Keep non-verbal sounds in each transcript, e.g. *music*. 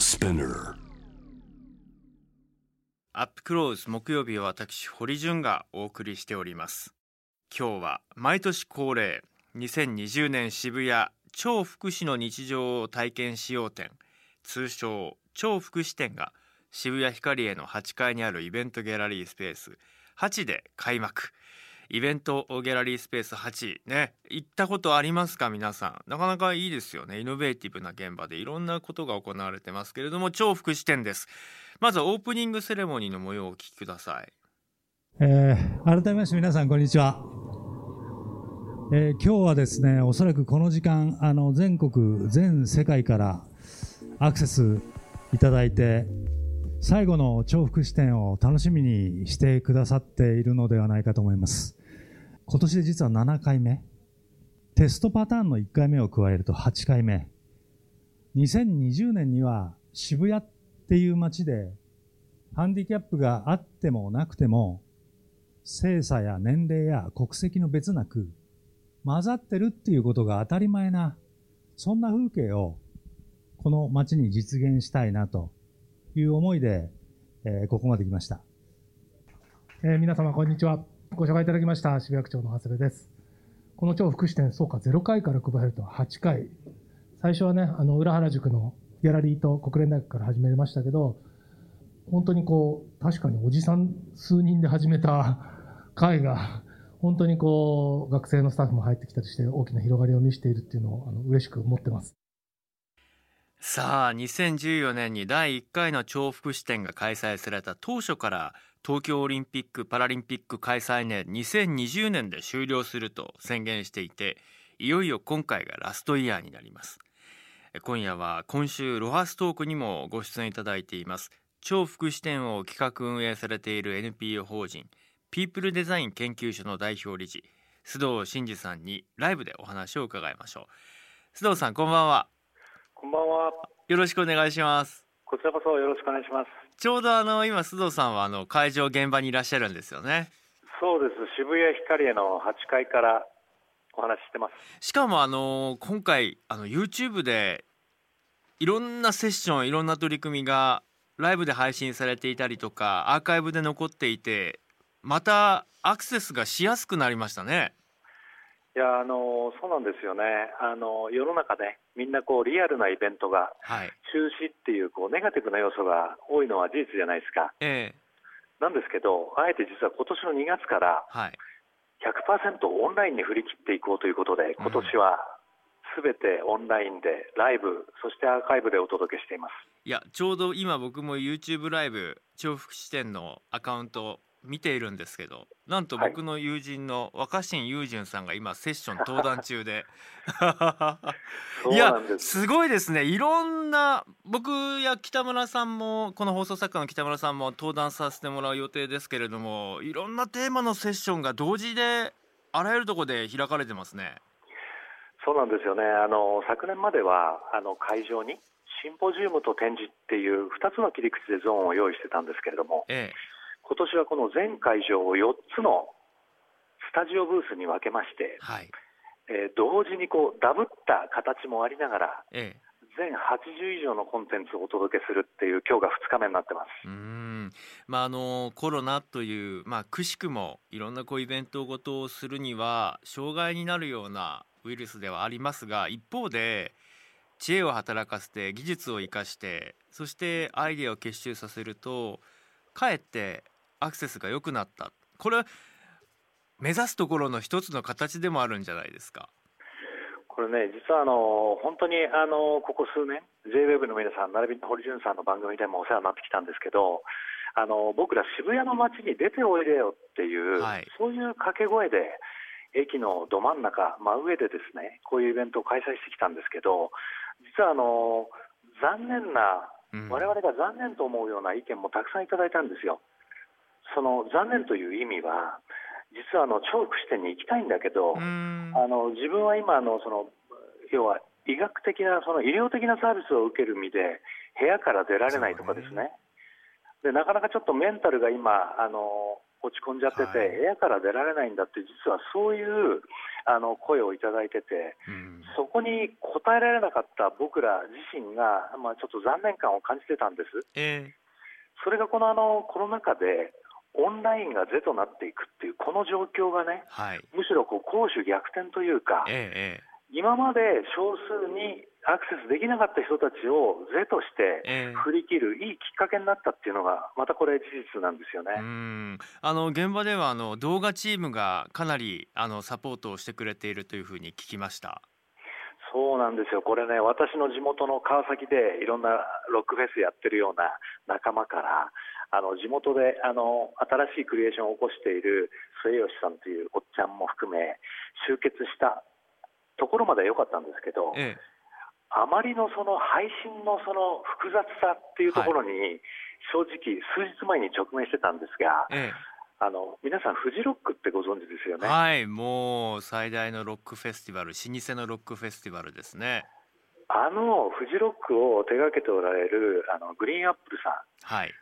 Spinner. アップクローズ木曜日は私堀潤がお送りしております。今日は毎年恒例2020年渋谷超福祉の日常を体験しよう展通称超福祉展が渋谷ヒカリエの8階にあるイベントギャラリースペース8で開幕。イベントギャラリースペース8ね行ったことありますか皆さん。なかなかいいですよね。イノベーティブな現場でいろんなことが行われてますけれども超福祉展です。まずはオープニングセレモニーの模様をお聞きください。えー改めまして皆さんこんにちは、えー今日はですねおそらくこの時間あの全国全世界からアクセスいただいて最後の重複視点を楽しみにしてくださっているのではないかと思います。今年で実は7回目テストパターンの1回目を加えると8回目2020年には渋谷っていう街でハンディキャップがあってもなくても性差や年齢や国籍の別なく混ざってるっていうことが当たり前なそんな風景をこの街に実現したいなという思いで、えーここまで来ました。えー皆様、こんにちは。ご紹介いただきました渋谷区長の長谷部です。この超福祉展、そうか、0回から配ると8回。最初はね、あの、裏原宿のギャラリーと国連大学から始めましたけど、本当にこう、確かにおじさん数人で始めた会が、本当にこう、学生のスタッフも入ってきたりして、大きな広がりを見せているっていうのを、あの、嬉しく思ってます。さあ2014年に第1回の超福祉展が開催された当初から東京オリンピック・パラリンピック開催年2020年で終了すると宣言していていよいよ今回がラストイヤーになります。今夜は今週ロハストークにもご出演いただいています。超福祉展を企画運営されている NPO 法人ピープルデザイン研究所の代表理事須藤真二さんにライブでお話を伺いましょう。須藤さんこんばんは。こんばんは。よろしくお願いしますこちらこそよろしくお願いします。ちょうどあの今須藤さんはあの会場現場にいらっしゃるんですよねそうです。渋谷ヒカリエの8階からお話ししてます。しかもあの今回あの YouTube でいろんなセッションいろんな取り組みがライブで配信されていたりとかアーカイブで残っていてまたアクセスがしやすくなりましたねいや、あの、そうなんですよね。あの、世の中ね、みんなこう、リアルなイベントがはい中止っていう、こう、ネガティブな要素が多いのは事実じゃないですか。ええなんですけど、あえて実は今年の2月からはい100%オンラインに振り切っていこうということで、今年は全てオンラインで、ライブ、そしてアーカイブでお届けしています。いやちょうど今僕も YouTube ライブ調布支店のアカウント見ているんですけどなんと僕の友人の若新雄純さんが今セッション登壇中で *laughs* いやす。すごいですねいろんな僕や北村さんもこの放送作家の北村さんも登壇させてもらう予定ですけれどもいろんなテーマのセッションが同時であらゆるところで開かれてますね。そうなんですよね。あの昨年まではあの会場にシンポジウムと展示っていう2つの切り口でゾーンを用意してたんですけれども、え今年はこの全会場を4つのスタジオブースに分けましてえ、はい。えー同時にこうダブった形もありながらええ。全80以上のコンテンツをお届けするっていう今日が2日目になってます。うーん。まああのコロナというまあくしくもいろんなこうイベントごとをするには障害になるようなウイルスではありますが一方で知恵を働かせて技術を生かしてそしてアイデアを結集させるとかえってアクセスが良くなったこれ目指すところの一つの形でもあるんじゃないですか？これね、実はあの本当にあのここ数年、JWEB の皆さん、並びに堀潤さんの番組でもお世話になってきたんですけど、あの僕ら渋谷の街に出ておいでよっていう、はいそういう掛け声で、駅のど真ん中、真上でですねこういうイベントを開催してきたんですけど、実はあの残念な、うん我々が残念と思うような意見もたくさんいただいたんですよ。その残念という意味は、実はあの超福祉店に行きたいんだけど、あの自分は今あのその要は医学的なその医療的なサービスを受ける身で部屋から出られないとかですね。でなかなかちょっとメンタルが今あの落ち込んじゃってて、はい。部屋から出られないんだって、実はそういうあの声をいただいてて、うん。そこに応えられなかった僕ら自身が、まあ、ちょっと残念感を感じてたんです。え。それがこのあのコロナ禍で、オンラインが是となっていくっていう、この状況がね、はい。むしろこう攻守逆転というか、ええ今まで少数にアクセスできなかった人たちを是としてええ。振り切るいいきっかけになったっていうのが、またこれ、事実なんですよね。うん。あの現場ではあの動画チームがかなりあのサポートをしてくれているというふうに聞きました。そうなんですよ、これね、私の地元の川崎でいろんなロックフェスやってるような仲間から、あの地元であの新しいクリエーションを起こしている末吉さんというおっちゃんも含め、集結したところまでは良かったんですけど、えあまりのその配信のその複雑さっていうところに、正直、数日前に直面してたんですが、ええ。あの皆さん、フジロックってご存知ですよね。えはいもう最大のロックフェスティバル老舗のロックフェスティバルですね。あのフジロックを手掛けておられるあのグリーンアップルさはい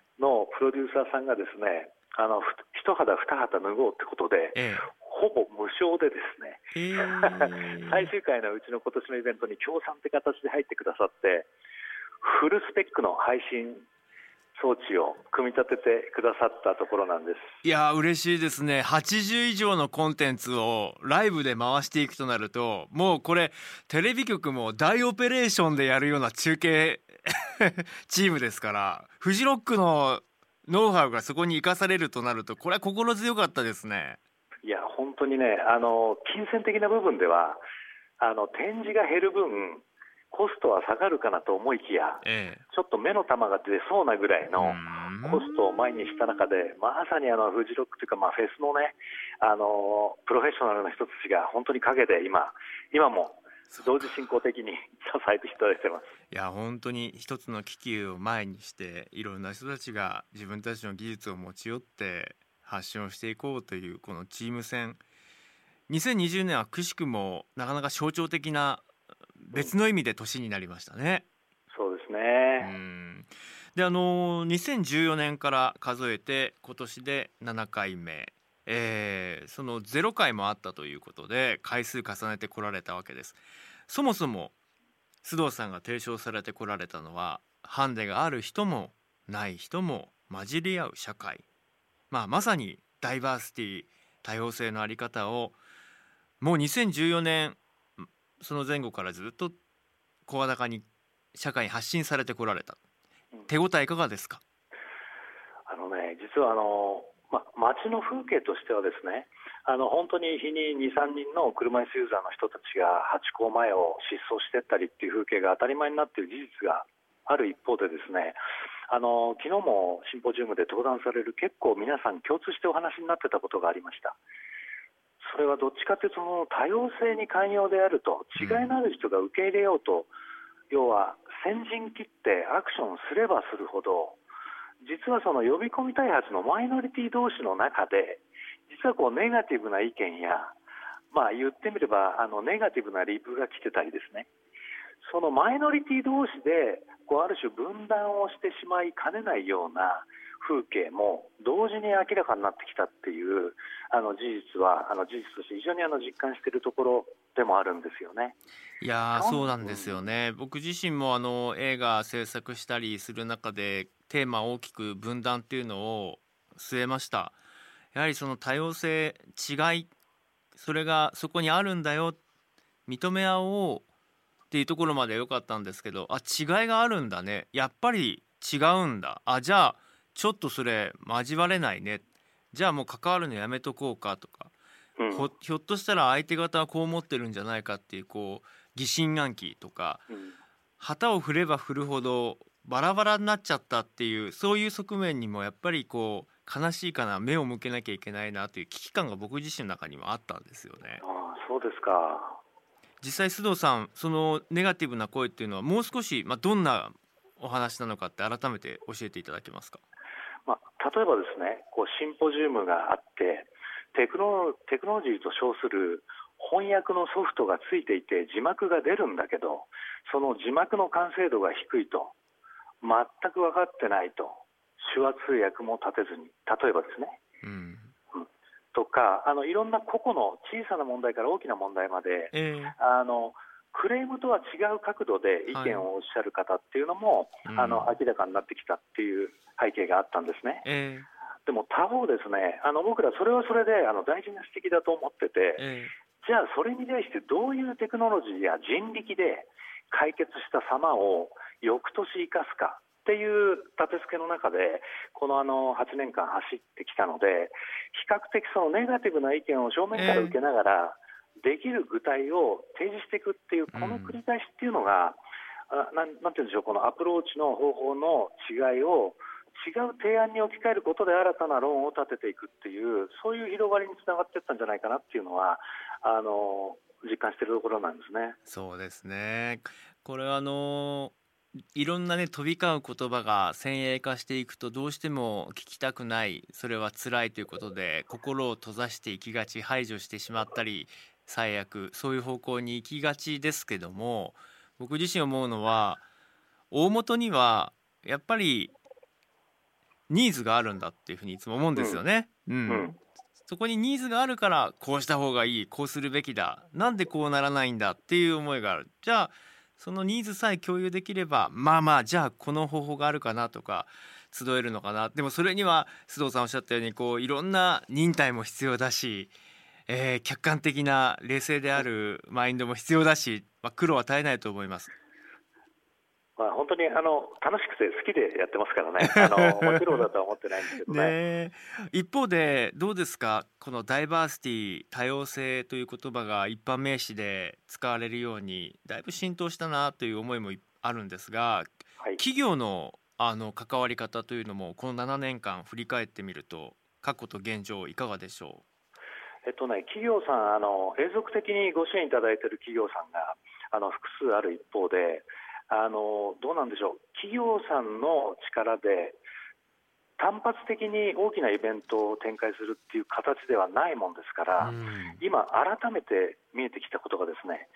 プロデューサーさんがですね、あのふ一肌二肌脱ごうってことで、えほぼ無償でですね、えええ最終回のうちの今年のイベントに協賛って形で入ってくださって、フルスペックの配信装置を組み立ててくださったところなんです。いや嬉しいですね。80以上のコンテンツをライブで回していくとなるともうこれテレビ局も大オペレーションでやるような中継 *laughs* チームですからフジロックのノウハウがそこに生かされるとなるとこれは心強かったですね。いや、本当にね、あの金銭的な部分では、あの展示が減る分、コストは下がるかなと思いきや、ええちょっと目の玉が出そうなぐらいのうんコストを前にした中で、まさにあのフジロックというか、まあ、フェスのね、あのプロフェッショナルな人たちが本当に陰で今、今も同時進行的に *laughs* 支えていただいてます。いや本当に一つの危機を前にしていろんな人たちが自分たちの技術を持ち寄って発信をしていこうというこのチーム戦2020年はくしくもなかなか象徴的な別の意味で年になりましたね。そうですうね。んであの2014年から数えて今年で7回目、えーその0回もあったということで回数重ねてこられたわけです。そもそも須藤さんが提唱されてこられたのはハンデがある人もない人も混じり合う社会、まあ、まさにダイバーシティ多様性のあり方をもう2014年その前後からずっと声高に社会に発信されてこられた。手応えいかがですか？あのね、実はあの、ま、街の風景としてはですね、あの本当に日に2、3人の車椅子ユーザーの人たちがハチ公前を疾走していったりっていう風景が当たり前になっている事実がある一方でですね、あの昨日もシンポジウムで登壇される結構皆さん共通してお話になってたことがありました。それはどっちかというとその多様性に寛容であると違いのある人が受け入れようと、要は先陣切ってアクションすればするほど実はその呼び込み開発のマイノリティ同士の中で実はこうネガティブな意見や、まあ、言ってみればあのネガティブなリプが来てたりですね。そのマイノリティ同士でこうある種分断をしてしまいかねないような風景も同時に明らかになってきたっていうあの事実はあの事実として非常にあの実感しているところでもあるんですよね。いやーそう。そうなんですよね。僕自身もあの映画制作したりする中でテーマを大きく分断っていうのを据えました。やはりその多様性違いそれがそこにあるんだよ認め合おうっていうところまで良かったんですけどあ違いがあるんだね。やっぱり違うんだ。あじゃあちょっとそれ交われないね。じゃあもう関わるのやめとこうかとか。うん。ほひょっとしたら相手方はこう思ってるんじゃないかっていうこう疑心暗鬼とか。うん。旗を振れば振るほどバラバラになっちゃったっていうそういう側面にもやっぱりこう悲しいかな目を向けなきゃいけないなという危機感が僕自身の中にもあったんですよね。ああそうですか実際須藤さんそのネガティブな声っていうのはもう少し、まあ、どんなお話なのかって改めて教えていただけますか？まあ、例えばですね、こうシンポジウムがあってテクノ、テクノロジーと称する翻訳のソフトがついていて字幕が出るんだけど、その字幕の完成度が低いと、全く分かってないと、手話通訳も立てずに、例えばですね、うん。とかあのいろんな個々の小さな問題から大きな問題まで、えーあのクレームとは違う角度で意見をおっしゃる方っていうのも、うん。あの明らかになってきたっていう背景があったんですね。えでも他方ですね、あの僕らそれはそれであの大事な指摘だと思ってて、え。じゃあそれに対してどういうテクノロジーや人力で解決した様を翌年生かすかっていう立て付けの中でこのあの8年間走ってきたので比較的そのネガティブな意見を正面から受けながら、できる具体を提示していくっていうこの繰り返しっていうのが、あなんなんていうんでしょうこのアプローチの方法の違いを違う提案に置き換えることで新たな論を立てていくっていうそういう広がりにつながっていったんじゃないかなっていうのはあの実感しているところなんですね。そうですねこれはあのいろんなね飛び交う言葉が先鋭化していくとどうしても聞きたくないそれは辛いということで心を閉ざしていきがち排除してしまったり最悪そういう方向に行きがちですけども僕自身思うのは大元にはやっぱりニーズがあるんだっていうふうにいつも思うんですよね。うん。うん。そこにニーズがあるからこうした方がいいこうするべきだ。なんでこうならないんだっていう思いがある。じゃあそのニーズさえ共有できればまあまあじゃあこの方法があるかなとか集えるのかなでもそれには須藤さんおっしゃったようにこういろんな忍耐も必要だし、えー客観的な冷静であるマインドも必要だし、まあ、苦労は絶えないと思います。まあ、本当にあの楽しくて好きでやってますからね、*laughs* あのもちろんだとは思ってないんですけどね。一方でどうですか？このダイバーシティ多様性という言葉が一般名詞で使われるようにだいぶ浸透したなという思いもいあるんですがはい。企業のあの関わり方というのもこの7年間振り返ってみると過去と現状いかがでしょえっとね、企業さんあの、永続的にご支援いただいている企業さんがあの複数ある一方であの、どうなんでしょう、企業さんの力で単発的に大きなイベントを展開するっていう形ではないもんですから、今、改めて見えてきたことがですね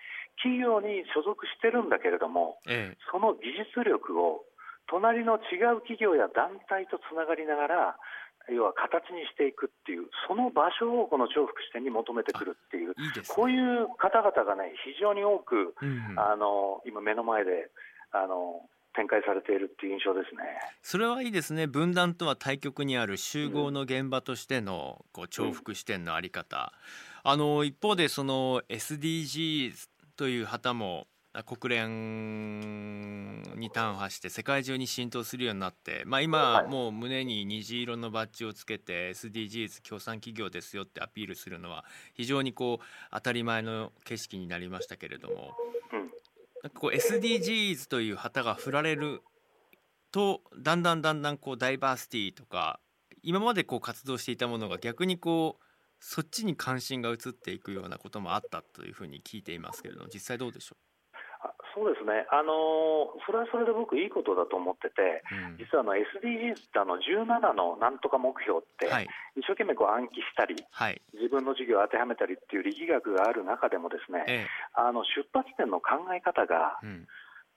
企業に所属してるんだけれども、えその技術力を隣の違う企業や団体とつながりながら、要は形にしていくっていう、その場所をこの重複支店に求めてくるっていう、ね。こういう方々がね、非常に多く、うんあの今、目の前であの展開されているっていう印象ですね。それはいいですね。分断とは対極にある集合の現場としてのこう重複視点のあり方、あの一方でその SDGs という旗もあ国連に端破して世界中に浸透するようになって、まあ、今はい。もう胸に虹色のバッジをつけて SDGs 協賛企業ですよってアピールするのは非常にこう当たり前の景色になりましたけれども。うん。なんかこう SDGs という旗が振られるとだんだんだんだんこうダイバーシティとか今までこう活動していたものが逆にこうそっちに関心が移っていくようなこともあったというふうに聞いていますけれども実際どうでしょあそうですね、あのそれはそれで僕、いいことだと思ってて、う、うん。実はあの SDGs ってあの17のなんとか目標って、はい。一生懸命こう暗記したり、はい。自分の授業を当てはめたりっていう力学がある中でもですね、えあの出発点の考え方が、えうん、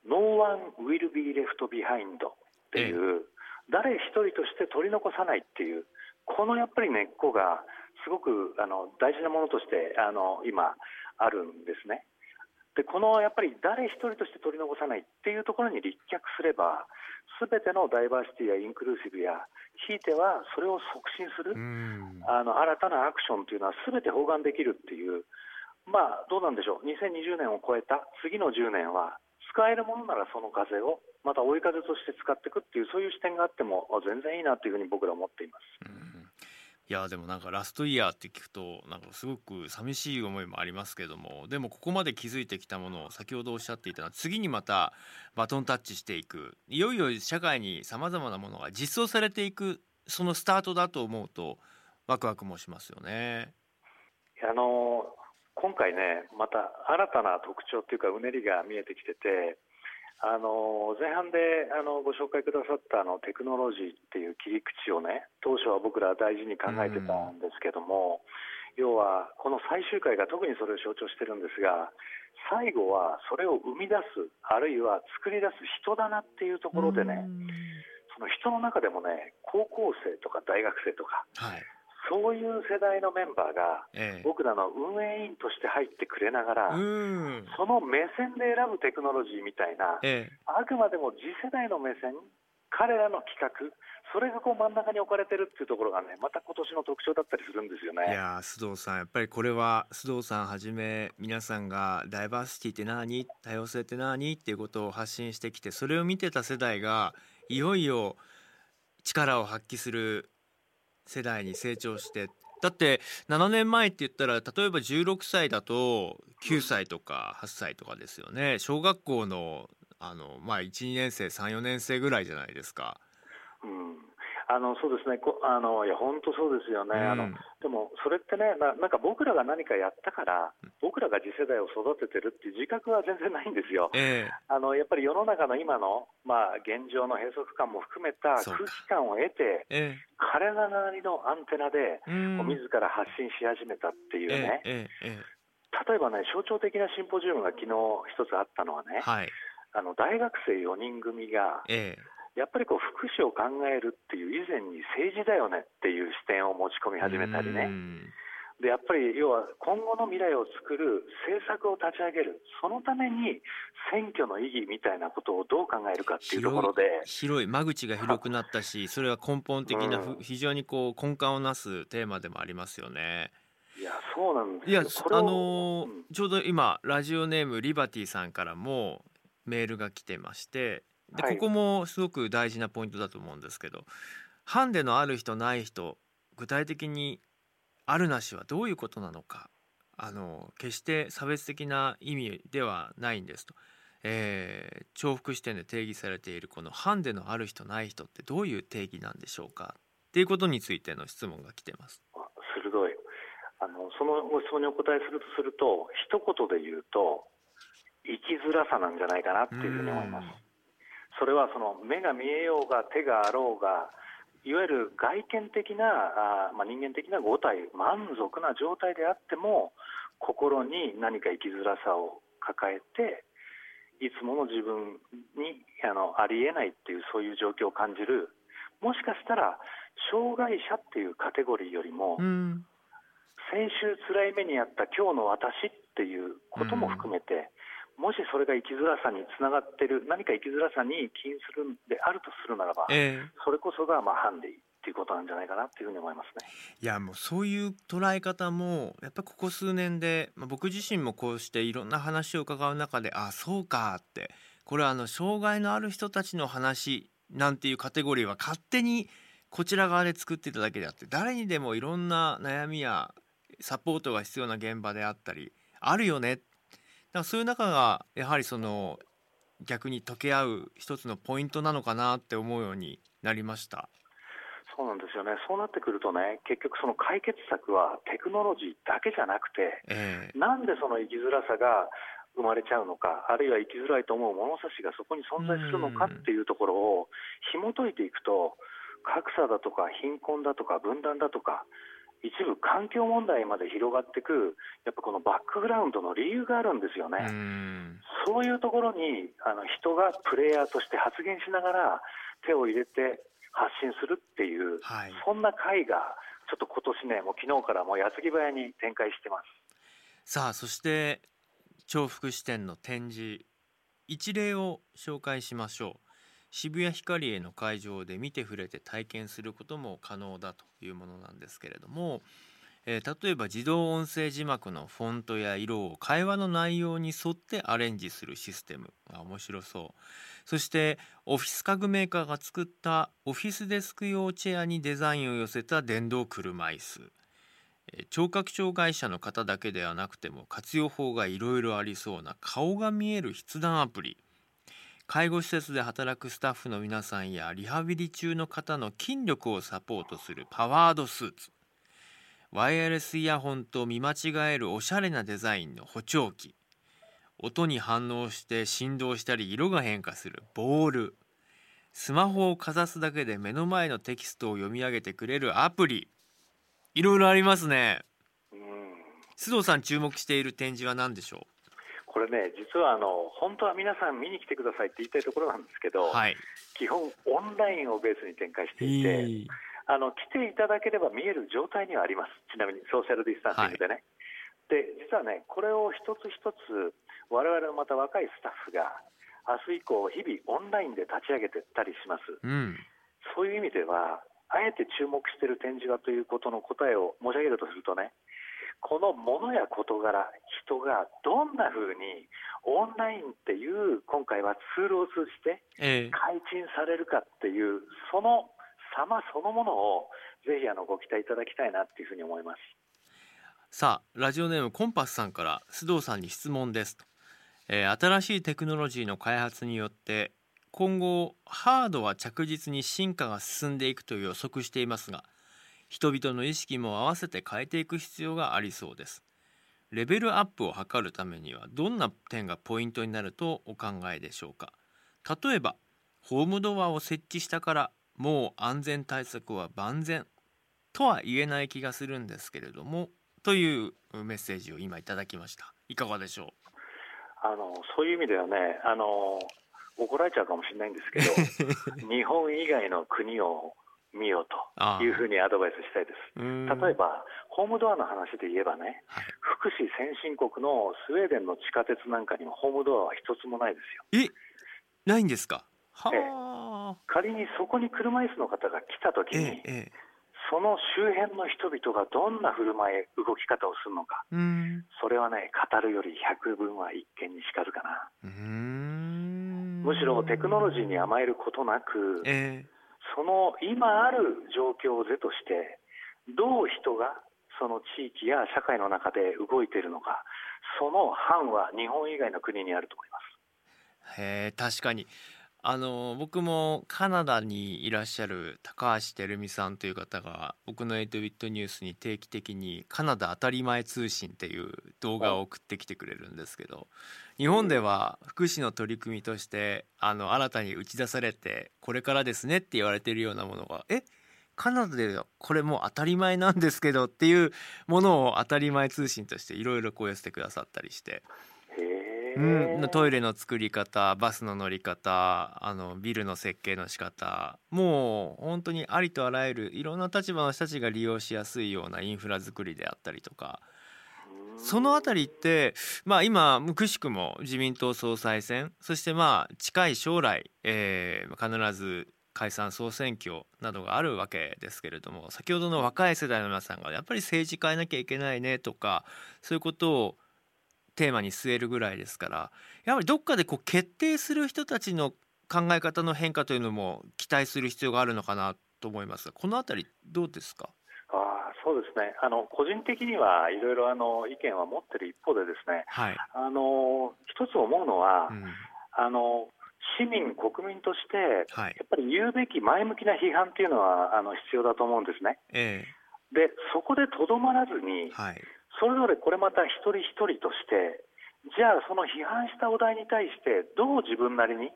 No one will be left behind っていう、誰一人として取り残さないっていう、このやっぱり根っこが、すごくあの大事なものとしてあの今、あるんですね。でこのやっぱり誰一人として取り残さないっていうところに立脚すれば、すべてのダイバーシティやインクルーシブや、ひいてはそれを促進する、うん。あの新たなアクションというのはすべて包含できるっていう、まあ、どうなんでしょう、2020年を超えた次の10年は、使えるものならその風を、また追い風として使っていくっていう、そういう視点があっても、あ全然いいなというふうに僕らは思っています。いやでもなんかラストイヤーって聞くとなんかすごく寂しい思いもありますけどもでもここまで築いてきたものを先ほどおっしゃっていたのは次にまたバトンタッチしていくいよいよ社会にさまざまなものが実装されていくそのスタートだと思うとワクワクもしますよね。あの今回ね、また新たな特徴っていうか、うねりが見えてきてて、あの前半であのご紹介くださったあのテクノロジーっていう切り口をね、当初は僕ら大事に考えてたんですけども、要はこの最終回が特にそれを象徴してるんですが、最後はそれを生み出す、あるいは作り出す人だなっていうところでね、その人の中でもね、高校生とか大学生とか、はい、そういう世代のメンバーが、ええ。僕らの運営委員として入ってくれながら、うん。その目線で選ぶテクノロジーみたいな、ええ。あくまでも次世代の目線、彼らの企画、それがこう真ん中に置かれてるっていうところがね、また今年の特徴だったりするんですよね。いやー須藤さんやっぱりこれは須藤さんはじめ皆さんがダイバーシティって何？多様性って何？っていうことを発信してきてそれを見てた世代がいよいよ力を発揮する世代に成長して。だって7年前って言ったら例えば16歳だと9歳とか8歳とかですよね。小学校のあのまあ12年生34年生ぐらいじゃないですか。うん。あのそうですね、こあのいや本当そうですよね、あのうんでもそれってねな、なんか僕らが何かやったから、僕らが次世代を育ててるっていう自覚は全然ないんですよ。えあのやっぱり世の中の今の、まあ、現状の閉塞感も含めた空気感を得て、ええ。彼らなりのアンテナで、えうん。自ら発信し始めたっていうね、えええええ例えばね、象徴的なシンポジウムが昨日一つあったのはね、えはい。あの大学生4人組が、ええやっぱりこう福祉を考えるっていう以前に政治だよねっていう視点を持ち込み始めたりうね、ん。でやっぱり要は今後の未来を作る政策を立ち上げる、そのために選挙の意義みたいなことをどう考えるかっていうところで、広い間口が広くなったしそれは根本的なふ、うん。非常にこう根幹をなすテーマでもありますよね。いや、そうなんですいやあのーうん。ちょうど今ラジオネームリバティさんからもメールが来てましてで、はいここもすごく大事なポイントだと思うんですけどハンデのある人ない人具体的にあるなしはどういうことなのかあの決して差別的な意味ではないんですと、えー重複視点で定義されているこのハンデのある人ない人ってどういう定義なんでしょうかっていうことについての質問が来てます。あ鋭いあの、そのご質問にお答えするとすると、一言で言うと、生きづらさなんじゃないかなっていうふうに思います。それはその目が見えようが手があろうが、いわゆる外見的な、あーまあ、人間的な五体、満足な状態であっても、心に何か生きづらさを抱えて、いつもの自分にあのありえないっていう、そういう状況を感じる、もしかしたら、障害者っていうカテゴリーよりも、うん。先週辛い目にあった今日の私っていうことも含めて、もしそれが生きづらさにつながってる、何か生きづらさに起因するんであるとするならば、ええそれこそがまあハンディっていうことなんじゃないかなっていうふうに思いますね。いやもうそういう捉え方もやっぱここ数年で、まあ、僕自身もこうしていろんな話を伺う中であそうかってこれはあの障害のある人たちの話なんていうカテゴリーは勝手にこちら側で作っていただけであって誰にでもいろんな悩みやサポートが必要な現場であったりあるよねだからそういう中がやはりその逆に溶け合う一つのポイントなのかなって思うようになりました。そうなんですよね。そうなってくるとね、結局その解決策はテクノロジーだけじゃなくて、ええなんでその生きづらさが生まれちゃうのか、あるいは生きづらいと思う物差しがそこに存在するのかっていうところを紐解いていくと、格差だとか貧困だとか分断だとか、一部環境問題まで広がっていく、やっぱこのバックグラウンドの理由があるんですよね。うんそういうところにあの人がプレイヤーとして発言しながら手を入れて発信するっていう、はいそんな会がちょっと今年ね、もう昨日からもう矢継ぎ早に展開してます。さあそして重複視点の展示一例を紹介しましょう渋谷ヒカリエの会場で見て触れて体験することも可能だというものなんですけれども、えー例えば自動音声字幕のフォントや色を会話の内容に沿ってアレンジするシステムあ面白そう。そしてオフィス家具メーカーが作ったオフィスデスク用チェアにデザインを寄せた電動車椅子。聴覚障害者の方だけではなくても活用法がいろいろありそうな顔が見える筆談アプリ。介護施設で働くスタッフの皆さんやリハビリ中の方の筋力をサポートするパワードスーツ。ワイヤレスイヤホンと見間違えるおしゃれなデザインの補聴器。音に反応して振動したり色が変化するボール。スマホをかざすだけで目の前のテキストを読み上げてくれるアプリ。いろいろありますね。うん。須藤さん注目している展示は何でしょこれね、実はあの本当は皆さん見に来てくださいって言いたいところなんですけど、うはい。基本オンラインをベースに展開していて、あの来ていただければ見える状態にはあります、ちなみにソーシャルディスタンシングでね。で実はね、これを一つ一つ、我々のまた若いスタッフが、明日以降、日々オンラインで立ち上げてたりします。うん。そういう意味では、あえて注目している展示はということの答えを申し上げるとするとね、このものや事柄、人がどんなふうにオンラインっていう今回はツールを通じてええ開陳されるかっていう、その様そのものをぜひあのご期待いただきたいなっていうふうに思います。さあラジオネームコンパスさんから須藤さんに質問ですと、えー新しいテクノロジーの開発によって今後ハードは着実に進化が進んでいくと予測していますが人々の意識も合わせて変えていく必要がありそうです。レベルアップを図るためにはどんな点がポイントになるとお考えでしょうか？例えばホームドアを設置したからもう安全対策は万全とは言えない気がするんですけれどもというメッセージを今いただきました。いかがでしょあのそういう意味ではねあの、怒られちゃうかもしれないんですけど、*laughs* 日本以外の国を見ようというふうにアドバイスしたいです。例えば、ホームドアの話で言えばね、はい。福祉先進国のスウェーデンの地下鉄なんかにもホームドアは一つもないですよ。えないんですか？はあ、仮にそこに車椅子の方が来た時えに、えええその周辺の人々がどんな振る舞い、動き方をするのか、それはね、語るより百分は一見にしかずかな。むしろテクノロジーに甘えることなく、ええその今ある状況を是として、どう人がその地域や社会の中で動いているのか、その範は日本以外の国にあると思います。へ確かにあの僕もカナダにいらっしゃる高橋照美さんという方が僕の8ビットニュースに定期的にカナダ当たり前通信っていう動画を送ってきてくれるんですけど日本では福祉の取り組みとしてあの新たに打ち出されてこれからですねって言われてるようなものがえカナダではこれもう当たり前なんですけどっていうものを当たり前通信としていろいろこう寄せてくださったりしてへうん、トイレの作り方バスの乗り方あのビルの設計の仕方もう本当にありとあらゆるいろんな立場の人たちが利用しやすいようなインフラ作りであったりとか。そのあたりってまあ今くしくも自民党総裁選そしてまあ近い将来、えー必ず解散総選挙などがあるわけですけれども先ほどの若い世代の皆さんがやっぱり政治変えなきゃいけないねとかそういうことをテーマに据えるぐらいですからやはりどっかでこう決定する人たちの考え方の変化というのも期待する必要があるのかなと思いますがこのあたりどうですか？ああそうですね。あの個人的にはいろいろあの意見は持ってる一方でですねはい、あの一つ思うのは、うん。あの市民、国民としてはい。やっぱり言うべき前向きな批判っていうのはあの必要だと思うんですね。えでそこでとどまらずにえはいそれぞれこれまた一人一人としてじゃあその批判したお題に対してどう自分なりに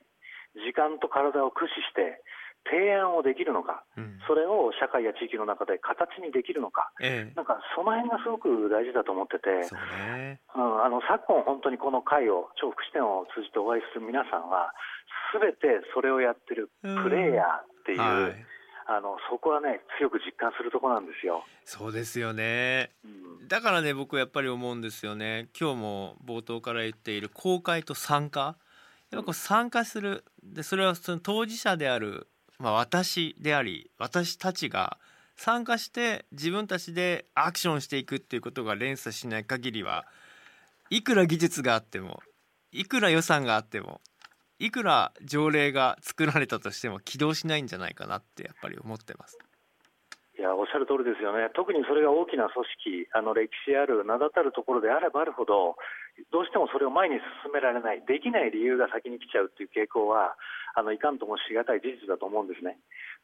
時間と体を駆使して提案をできるのかうん。それを社会や地域の中で形にできるのかええ。なんかその辺がすごく大事だと思ってて、ね。うん、あの昨今、本当にこの会を、超福祉展を通じてお会いする皆さんは、すべてそれをやってるプレイヤーっていう、はいあのそこはね、強く実感するところなんですよ。そうですよね。うん。だからね僕やっぱり思うんですよね。今日も冒頭から言っている公開と参加。やっぱこう参加する。でそれはその当事者である、まあ、私であり私たちが参加して自分たちでアクションしていくっていうことが連鎖しない限りはいくら技術があってもいくら予算があってもいくら条例が作られたとしても起動しないんじゃないかなってやっぱり思ってます。いやおっしゃる通りですよね、特にそれが大きな組織、あの歴史ある名だたるところであればあるほど、どうしてもそれを前に進められない、できない理由が先に来ちゃうっていう傾向は、あのいかんともしがたい事実だと思うんですね。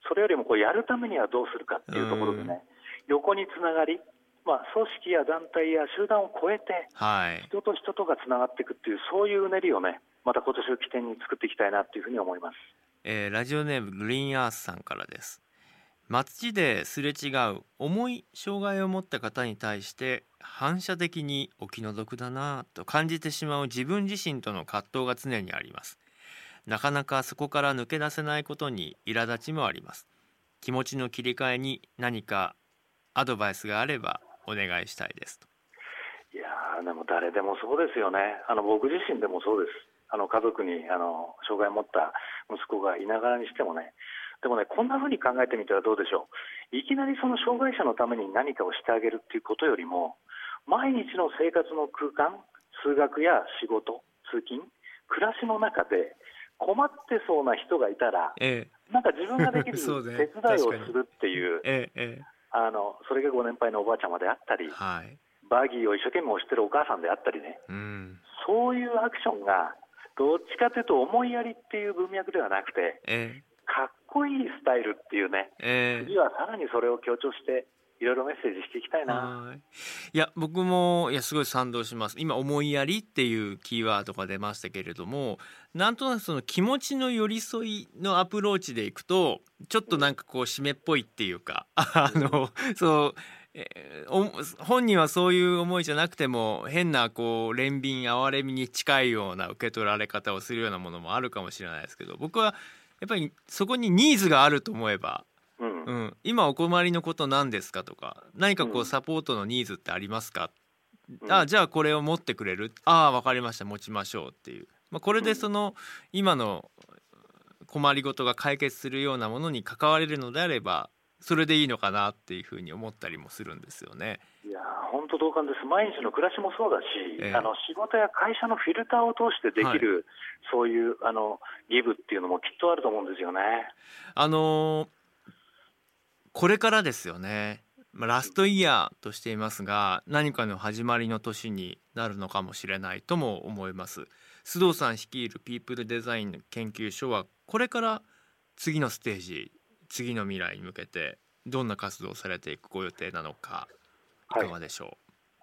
それよりもこうやるためにはどうするかっていうところでね、横につながり、まあ、組織や団体や集団を超えて、はい。人と人とがつながっていくっていう、そういううねりをね、また今年を起点に作っていきたいなっていうふうに思います。えーラジオネームグリーンアースさんからです。街ですれ違う重い障害を持った方に対して反射的にお気の毒だなぁと感じてしまう自分自身との葛藤が常にあります。なかなかそこから抜け出せないことに苛立ちもあります。気持ちの切り替えに何かアドバイスがあればお願いしたいですと。いやでも誰でもそうですよね。あの僕自身でもそうです。あの家族にあの障害を持った息子がいながらにしてもね。でもねこんな風に考えてみたらどうでしょう。いきなりその障害者のために何かをしてあげるっていうことよりも毎日の生活の空間通学や仕事通勤暮らしの中で困ってそうな人がいたら、ええ、*laughs* なんか自分ができる手伝いをするっていう、ええええあのそれがご年配のおばあちゃまであったり、はい。バギーを一生懸命押してるお母さんであったりね、うん。そういうアクションが、どっちかというと思いやりっていう文脈ではなくて、えかっこいいスタイルっていうね、えええ。次はさらにそれを強調して、いろいろメッセージしていきたいな。いや僕もいやすごい賛同します今思いやりっていうキーワードが出ましたけれどもなんとなくその気持ちの寄り添いのアプローチでいくとちょっとなんかこう締めっぽいっていうかあのそうえーお本人はそういう思いじゃなくても変なこう憐憫哀れみに近いような受け取られ方をするようなものもあるかもしれないですけど僕はやっぱりそこにニーズがあると思えばうん。うん、今お困りのこと何ですかとか。何かこううん。サポートのニーズってありますか、うん。あじゃあこれを持ってくれる？ああ分かりました。持ちましょうっていう、まあ、これでその今の困りごとが解決するようなものに関われるのであればそれでいいのかなっていうふうに思ったりもするんですよね。いやー本当同感です、毎日の暮らしもそうだし、ええ。あの仕事や会社のフィルターを通してできる、そういうあのギブっていうのもきっとあると思うんですよね。あのーこれからですよね、まあ、ラストイヤーとしていますが何かの始まりの年になるのかもしれないとも思います。須藤さん率いるピープルデザイン研究所はこれから次のステージ次の未来に向けてどんな活動をされていくご予定なのかい。かがでしょ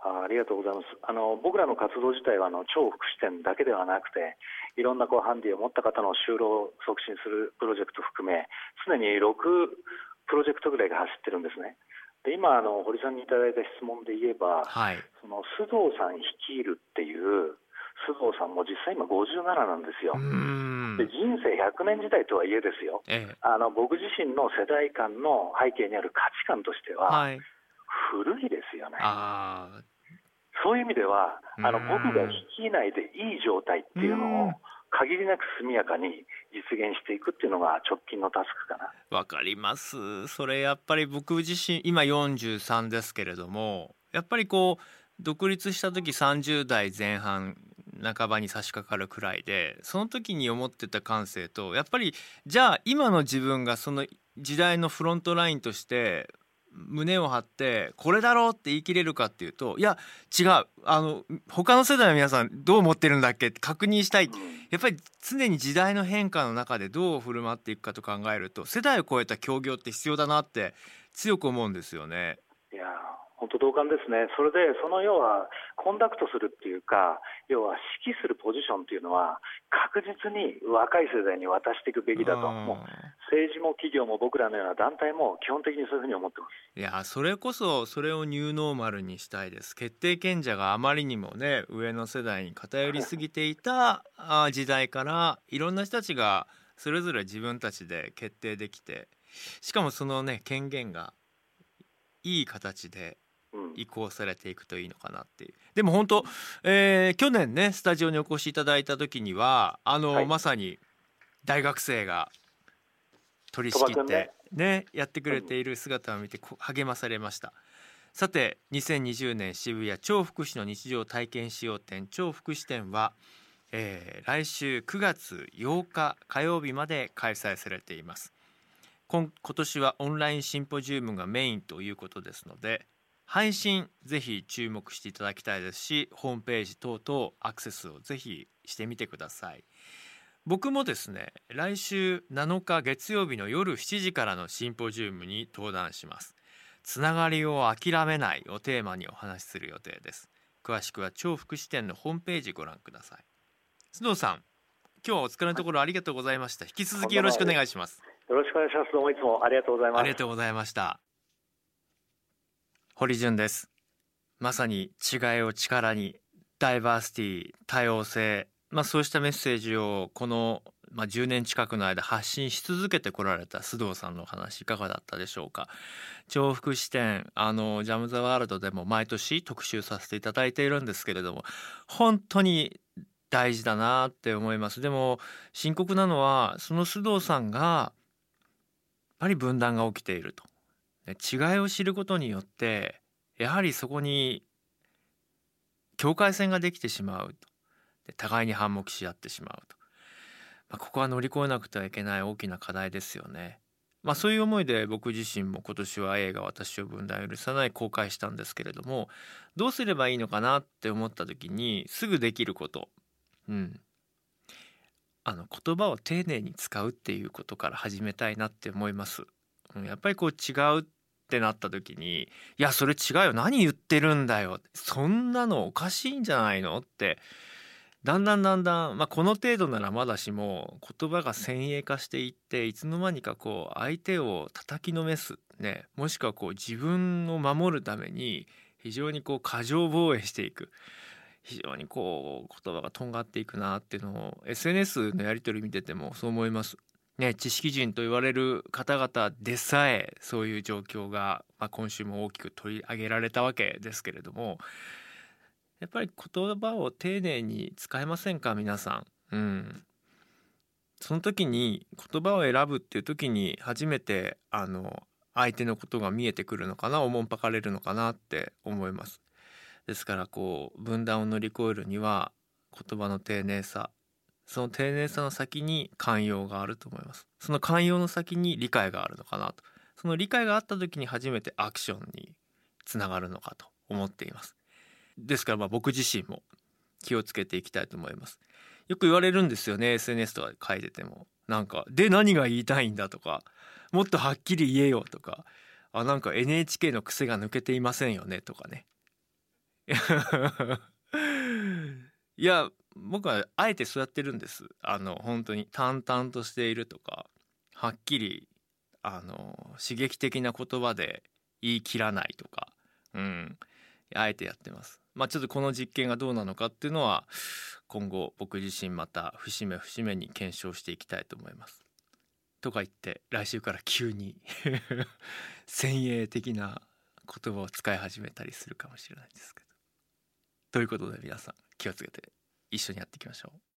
あありがとうございます。あの僕らの活動自体はあの超福祉店だけではなくて、いろんなこうハンディを持った方の就労を促進するプロジェクト含め、常に6プロジェクトぐらいが走ってるんですね。で今あの堀さんにいただいた質問で言えばう、はい。その須藤さん率いるっていう須藤さんも実際今57なんですよ。で人生100年時代とはいえですよ。ええ。あの僕自身の世代間の背景にある価値観としてははい。古いですよね。そういう意味では、あのうん。僕が率いないでいい状態っていうのうん。を限りなく速やかに実現していくっていうのが直近のタスクかな。わかりますそれやっぱり僕自身今43ですけれどもやっぱりこう独立した時30代前半半ばに差し掛かるくらいでその時に思ってた感性とやっぱりじゃあ今の自分がその時代のフロントラインとして胸を張ってこれだろうって言い切れるかっていうといや違う。あの他の世代の皆さんどう思ってるんだっけ？って確認したい。やっぱり常に時代の変化の中でどう振る舞っていくかと考えると世代を超えた協業って必要だなって強く思うんですよね。本当同感ですね、それでその要はコンダクトするっていうか、要は指揮するポジションっていうのは、確実に若い世代に渡していくべきだと、うん。もう政治も企業も僕らのような団体も基本的にそういうふうに思ってます。いやそれこそそれをニューノーマルにしたいです。決定権者があまりにもね上の世代に偏りすぎていたあ時代からいろんな人たちがそれぞれ自分たちで決定できてしかもそのね権限がいい形でうん移行されていくといいのかなっていう。でも本当、えー去年ねスタジオにお越しいただいた時にはあの、はい。まさに大学生が取り仕切って君ね。やってくれている姿を見てこ励まされました。さて2020年渋谷超福祉の日常体験使用展超福祉展は、えー来週9月8日火曜日まで開催されています。今今年はオンラインシンポジウムがメインということですので配信ぜひ注目していただきたいですしホームページ等々アクセスをぜひしてみてください。僕もですね来週7日月曜日の夜7時からのシンポジウムに登壇します。つながりを諦めないをテーマにお話しする予定です。詳しくは超福祉店のホームページご覧ください。須藤さん今日はお疲れのところありがとうございました。引き続きよろしくお願いします。よろしくお願いします。どうもいつもありがとうございます。ありがとうございました堀潤です。まさに違いを力にダイバーシティ多様性まあそうしたメッセージをこのまあ、10年近くの間発信し続けてこられた須藤さんのお話いかがだったでしょうか。重複視点あのジャム・ザ・ワールドでも毎年特集させていただいているんですけれども本当に大事だなって思います。でも深刻なのはその須藤さんがやっぱり分断が起きていると。違いを知ることによってやはりそこに境界線ができてしまうと互いに反目し合ってしまうと、まあ、ここは乗り越えなくてはいけない大きな課題ですよね。まあ、そういう思いで僕自身も今年は映画「私を分断許さない」公開したんですけれどもどうすればいいのかなって思った時にすぐできることうんあの言葉を丁寧に使うっていうことから始めたいなって思います。やっぱりこう違うってなった時に「いやそれ違うよ。何言ってるんだよ」そんなのおかしいんじゃないの？って。だんだんだんだん、まあ、この程度ならまだしも言葉が先鋭化していっていつの間にかこう相手を叩きのめす、ね、もしくはこう自分を守るために非常にこう過剰防衛していく。非常にこう言葉がとんがっていくなっていうのを SNS のやり取り見ててもそう思います。ね、知識人と言われる方々でさえそういう状況が、まあ、今週も大きく取り上げられたわけですけれどもやっぱり言葉を丁寧に使えませんか皆さん。うん、その時に言葉を選ぶっていう時に初めてあの相手のことが見えてくるのかなおもんぱかれるのかなって思います。ですからこう分断を乗り越えるには言葉の丁寧さその丁寧さの先に寛容があると思います。その寛容の先に理解があるのかなと。その理解があった時に初めてアクションにつながるのかと思っています。ですからまあ僕自身も気をつけていきたいと思います。よく言われるんですよね SNS とかで書いてても。なんかで何が言いたいんだとか。もっとはっきり言えよとか。あなんか NHK の癖が抜けていませんよねとかね。*laughs* いや僕はあえてそうやってるんです。あの本当に淡々としているとかはっきりあの刺激的な言葉で言い切らないとかうん。あえてやってます。まあちょっとこの実験がどうなのかっていうのは今後僕自身また節目節目に検証していきたいと思います。とか言って来週から急に *laughs* 先鋭的な言葉を使い始めたりするかもしれないですけど。ということで皆さん気をつけて。一緒にやっていきましょう。